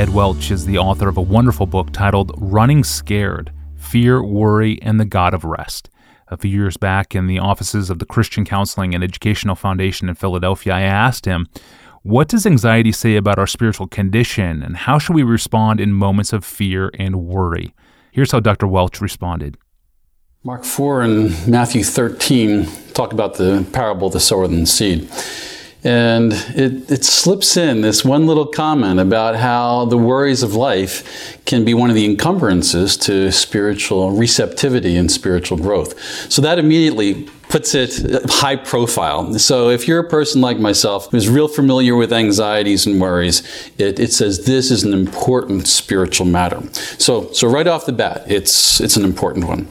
Ed Welch is the author of a wonderful book titled Running Scared Fear, Worry, and the God of Rest. A few years back, in the offices of the Christian Counseling and Educational Foundation in Philadelphia, I asked him, What does anxiety say about our spiritual condition, and how should we respond in moments of fear and worry? Here's how Dr. Welch responded. Mark 4 and Matthew 13 talk about the parable of the sower and the seed. And it, it slips in this one little comment about how the worries of life can be one of the encumbrances to spiritual receptivity and spiritual growth. So that immediately puts it high profile. So if you're a person like myself who's real familiar with anxieties and worries, it, it says this is an important spiritual matter. So, so right off the bat, it's, it's an important one.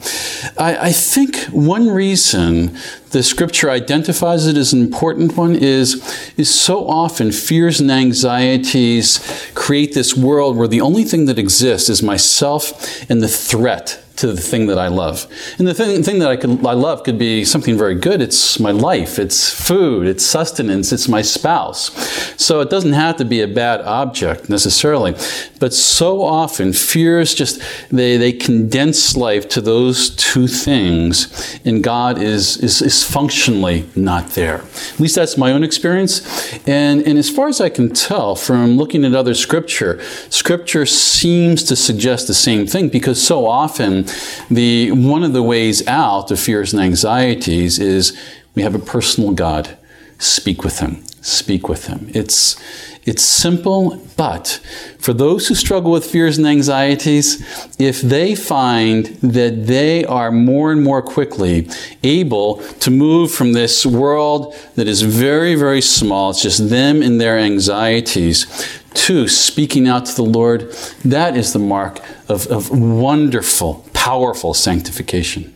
I, I think one reason the scripture identifies it as an important one is, is so often fears and anxieties create this world where the only thing that exists is myself and the threat to the thing that I love. And the thing, thing that I, could, I love could be something very good. It's my life, it's food, it's sustenance, it's my spouse. So it doesn't have to be a bad object necessarily. But so often, fears just, they, they condense life to those two things, and God is, is, is functionally not there. At least that's my own experience. And, and as far as I can tell from looking at other scripture, scripture seems to suggest the same thing because so often the one of the ways out of fears and anxieties is we have a personal God. Speak with him. Speak with him. It's it's simple, but for those who struggle with fears and anxieties, if they find that they are more and more quickly able to move from this world that is very, very small, it's just them and their anxieties, to speaking out to the Lord, that is the mark of, of wonderful, powerful sanctification.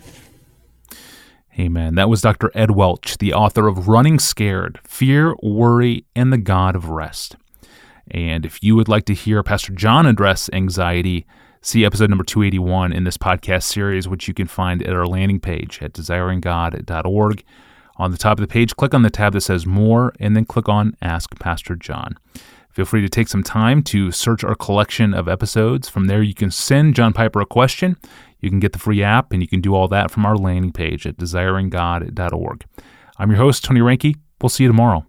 Amen. That was Dr. Ed Welch, the author of Running Scared Fear, Worry, and the God of Rest. And if you would like to hear Pastor John address anxiety, see episode number 281 in this podcast series, which you can find at our landing page at desiringgod.org. On the top of the page, click on the tab that says More, and then click on Ask Pastor John. Feel free to take some time to search our collection of episodes. From there, you can send John Piper a question. You can get the free app, and you can do all that from our landing page at desiringgod.org. I'm your host, Tony Reinke. We'll see you tomorrow.